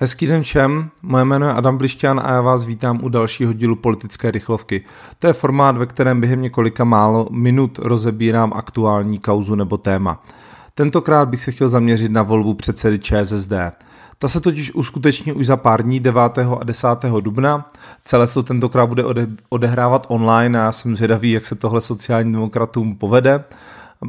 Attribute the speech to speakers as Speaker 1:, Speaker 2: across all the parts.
Speaker 1: Hezký den všem, moje jméno je Adam Blišťan a já vás vítám u dalšího dílu politické rychlovky. To je formát, ve kterém během několika málo minut rozebírám aktuální kauzu nebo téma. Tentokrát bych se chtěl zaměřit na volbu předsedy ČSSD. Ta se totiž uskuteční už za pár dní 9. a 10. dubna. Celé se to tentokrát bude odehrávat online a já jsem zvědavý, jak se tohle sociálním demokratům povede.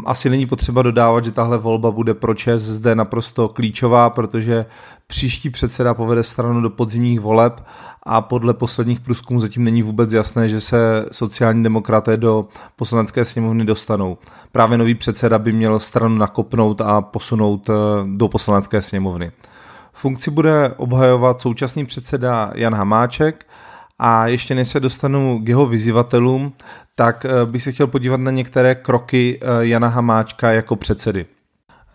Speaker 1: Asi není potřeba dodávat, že tahle volba bude pro ČSSD naprosto klíčová, protože příští předseda povede stranu do podzimních voleb a podle posledních průzkumů zatím není vůbec jasné, že se sociální demokraté do poslanecké sněmovny dostanou. Právě nový předseda by měl stranu nakopnout a posunout eh, do poslanecké sněmovny. Funkci bude obhajovat současný předseda Jan Hamáček a ještě než se dostanu k jeho vyzývatelům, tak eh, bych se chtěl podívat na některé kroky eh, Jana Hamáčka jako předsedy.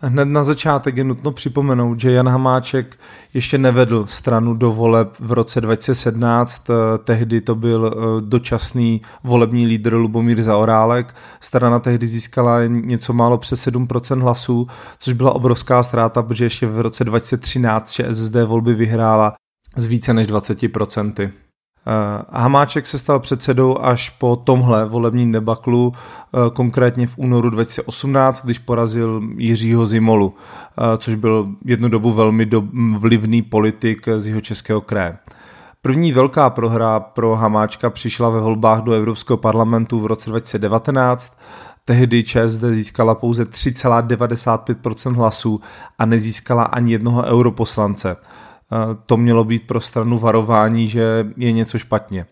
Speaker 1: Hned na začátek je nutno připomenout, že Jan Hamáček ještě nevedl stranu do voleb v roce 2017, eh, tehdy to byl dočasný volební lídr Lubomír Zaorálek. Strana tehdy získala něco málo přes 7% hlasů, což byla obrovská ztráta, protože ještě v roce 2013 ČSSD volby vyhrála z více než 20%. Hamáček se stal předsedou až po tomhle volebním debaklu, eh, konkrétně v únoru 2018, když porazil Jiřího Zimolu, eh, což byl jednu dobu velmi do, vlivný politik z jeho českého kraje. První velká prohra pro Hamáčka přišla ve volbách do Evropského parlamentu v roce 2019. Tehdy ČSD získala pouze 3,95% hlasů a nezískala ani jednoho europoslance to mělo být pro stranu varování, že je něco špatně.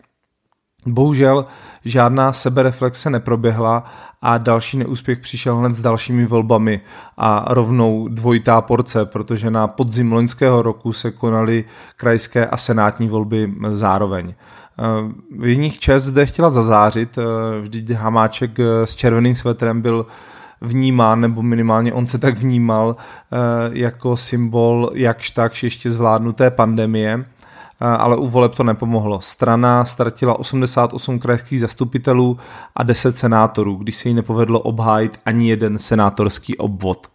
Speaker 1: Bohužel žádná sebereflexe neproběhla a další neúspěch přišel hned s dalšími volbami a rovnou dvojitá porce, protože na podzim loňského roku se konaly krajské a senátní volby zároveň. V jiných čest zde chtěla zazářit, vždyť Hamáček s červeným svetrem byl vnímán, nebo minimálně on se tak vnímal eh, jako symbol jakž takž ještě zvládnuté pandemie eh, ale u voleb to nepomohlo. Strana ztratila 88 krajských zastupitelů a 10 senátorů, když se jí nepovedlo obhájit ani jeden senátorský obvod.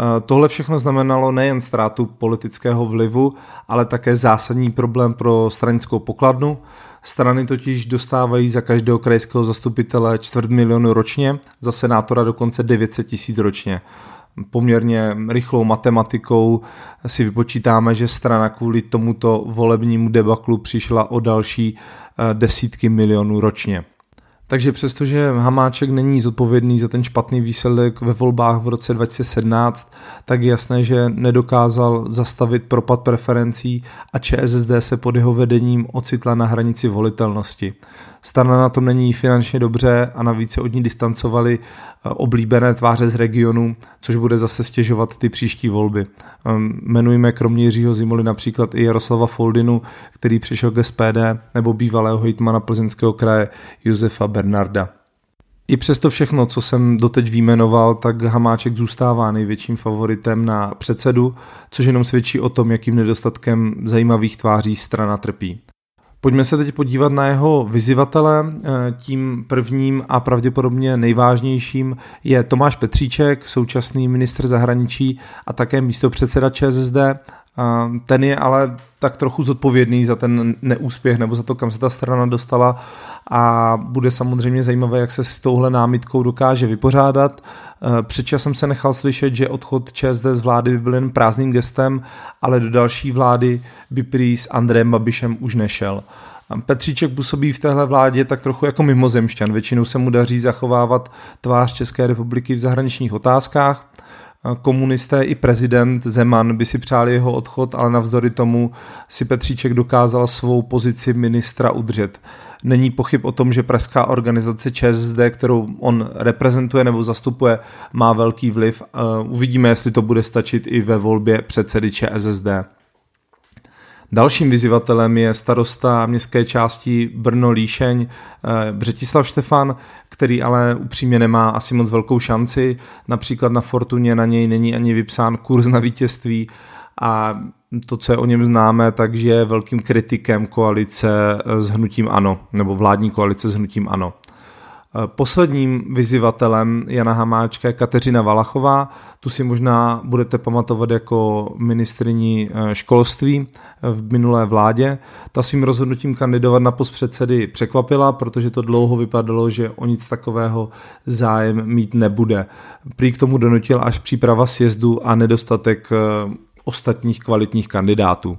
Speaker 1: Eh, tohle všechno znamenalo nejen ztrátu politického vlivu, ale také zásadní problém pro stranickou pokladnu. Strany totiž dostávají za každého krajského zastupitele čtvrt milionu ročně, za senátora dokonce 900 tisíc ročně. Poměrně rychlou matematikou si vypočítáme, že strana kvůli tomuto volebnímu debaklu přišla o další eh, desítky milionů ročně. Takže přestože Hamáček není zodpovědný za ten špatný výsledek ve volbách v roce 2017, tak je jasné, že nedokázal zastavit propad preferencí a ČSSD se pod jeho vedením ocitla na hranici volitelnosti. Strana na tom není finančně dobře a navíc se od ní distancovali eh, oblíbené tváře z regionu, což bude zase stěžovat ty příští volby. Ehm, jmenujeme kromě Jiřího Zimoly například i Jaroslava Foldinu, který přišel k SPD, nebo bývalého hejtmana plzeňského kraje Josefa Bernarda. I přesto všechno, co jsem doteď výjmenoval, tak Hamáček zůstává největším favoritem na předsedu, což jenom svědčí o tom, jakým nedostatkem zajímavých tváří strana trpí. Pojďme se teď podívat na jeho vyzivatele. Eh, tím prvním a pravděpodobně nejvážnějším je Tomáš Petříček, současný ministr zahraničí a také místopředseda ČSSD. Ten je ale tak trochu zodpovědný za ten neúspěch nebo za to, kam se ta strana dostala a bude samozřejmě zajímavé, jak se s touhle námitkou dokáže vypořádat. Eh, Předčasem se nechal slyšet, že odchod ČSD z vlády by byl jen prázdným gestem, ale do další vlády by prý s Andrejem Babišem už nešel. Petříček působí v téhle vládě tak trochu jako mimozemšťan. Většinou se mu daří zachovávat tvář České republiky v zahraničních otázkách komunisté i prezident Zeman by si přáli jeho odchod, ale navzdory tomu si Petříček dokázal svou pozici ministra udržet. Není pochyb o tom, že pražská organizace ČSSD, kterou on reprezentuje nebo zastupuje, má velký vliv. Uvidíme, jestli to bude stačit i ve volbě předsedy ČSSD. Dalším vyzývatelem je starosta městské části Brno-Líšeň eh, Břetislav Štefan, který ale upřímně nemá asi moc velkou šanci. Například na Fortuně na něj není ani vypsán kurz na vítězství a to, co je o něm známe, takže je velkým kritikem koalice s hnutím ANO, nebo vládní koalice s hnutím ANO. Posledním vyzývatelem Jana Hamáčka je Kateřina Valachová, tu si možná budete pamatovat jako ministriní eh, školství eh, v minulé vládě. Ta svým rozhodnutím kandidovat na post předsedy překvapila, protože to dlouho vypadalo, že o nic takového zájem mít nebude. Prý k tomu donutil až příprava sjezdu a nedostatek eh, ostatních kvalitních kandidátů.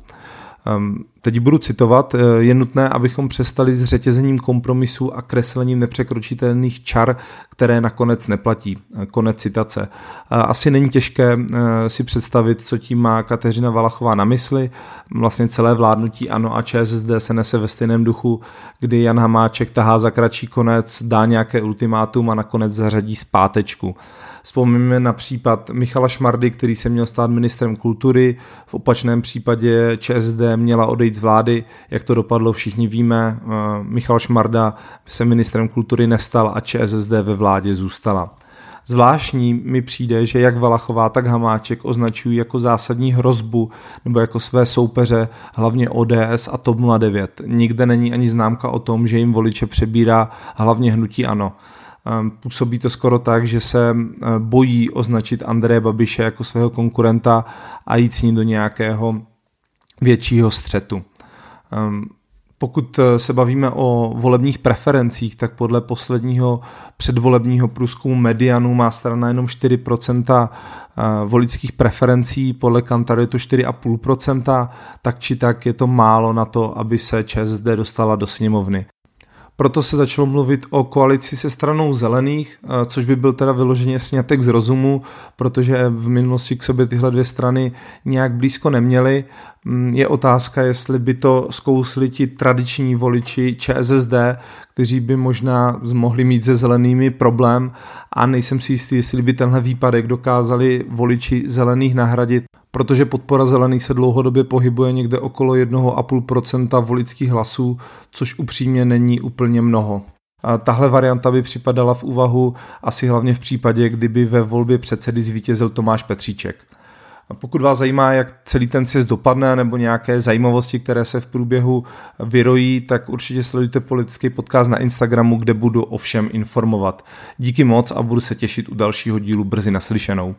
Speaker 1: Teď budu citovat, eh, je nutné, abychom přestali s řetězením kompromisů a kreslením nepřekročitelných čar, které nakonec neplatí. Eh, konec citace. Asi není těžké eh, si představit, co tím má Kateřina Valachová na mysli. Vlastně celé vládnutí ANO a ČSSD se nese ve stejném duchu, kdy Jan Hamáček tahá za kratší konec, dá nějaké ultimátum a nakonec zařadí zpátečku. Vzpomeňme na případ Michala Šmardy, který se měl stát ministrem kultury. V opačném případě ČSD měla odejít z vlády. Jak to dopadlo, všichni víme. Eh, Michal Šmarda se ministrem kultury nestal a ČSSD ve vládě zůstala. Zvláštní mi přijde, že jak Valachová, tak Hamáček označují jako zásadní hrozbu nebo jako své soupeře hlavně ODS a TOP 09. Nikde není ani známka o tom, že jim voliče přebírá hlavně hnutí ANO. Ehm, působí to skoro tak, že se eh, bojí označit Andreje Babiše jako svého konkurenta a jít s ním do nějakého většího střetu. Ehm, pokud eh, se bavíme o volebních preferencích, tak podle posledního předvolebního průzkumu Medianu má strana jenom 4% eh, voličských preferencí, podle Kantaru je to 4,5%, tak či tak je to málo na to, aby se ČSD dostala do sněmovny. Proto se začalo mluvit o koalici se stranou zelených, eh, což by byl teda vyloženě snětek z rozumu, protože v minulosti k sobě tyhle dvě strany nějak blízko neměly. Mm, je otázka, jestli by to zkousli ti tradiční voliči ČSSD, kteří by možná mohli mít se zelenými problém a nejsem si jistý, jestli by tenhle výpadek dokázali voliči zelených nahradit, protože podpora zelených se dlouhodobě pohybuje někde okolo 1,5% volických hlasů, což upřímně není úplně mnoho. Tahle varianta by připadala v úvahu asi hlavně v případě, kdyby ve volbě předsedy zvítězil Tomáš Petříček. Pokud vás zajímá, jak celý ten sjezd dopadne, nebo nějaké zajímavosti, které se v průběhu vyrojí, tak určitě sledujte politický podcast na Instagramu, kde budu o všem informovat. Díky moc a budu se těšit u dalšího dílu brzy naslyšenou.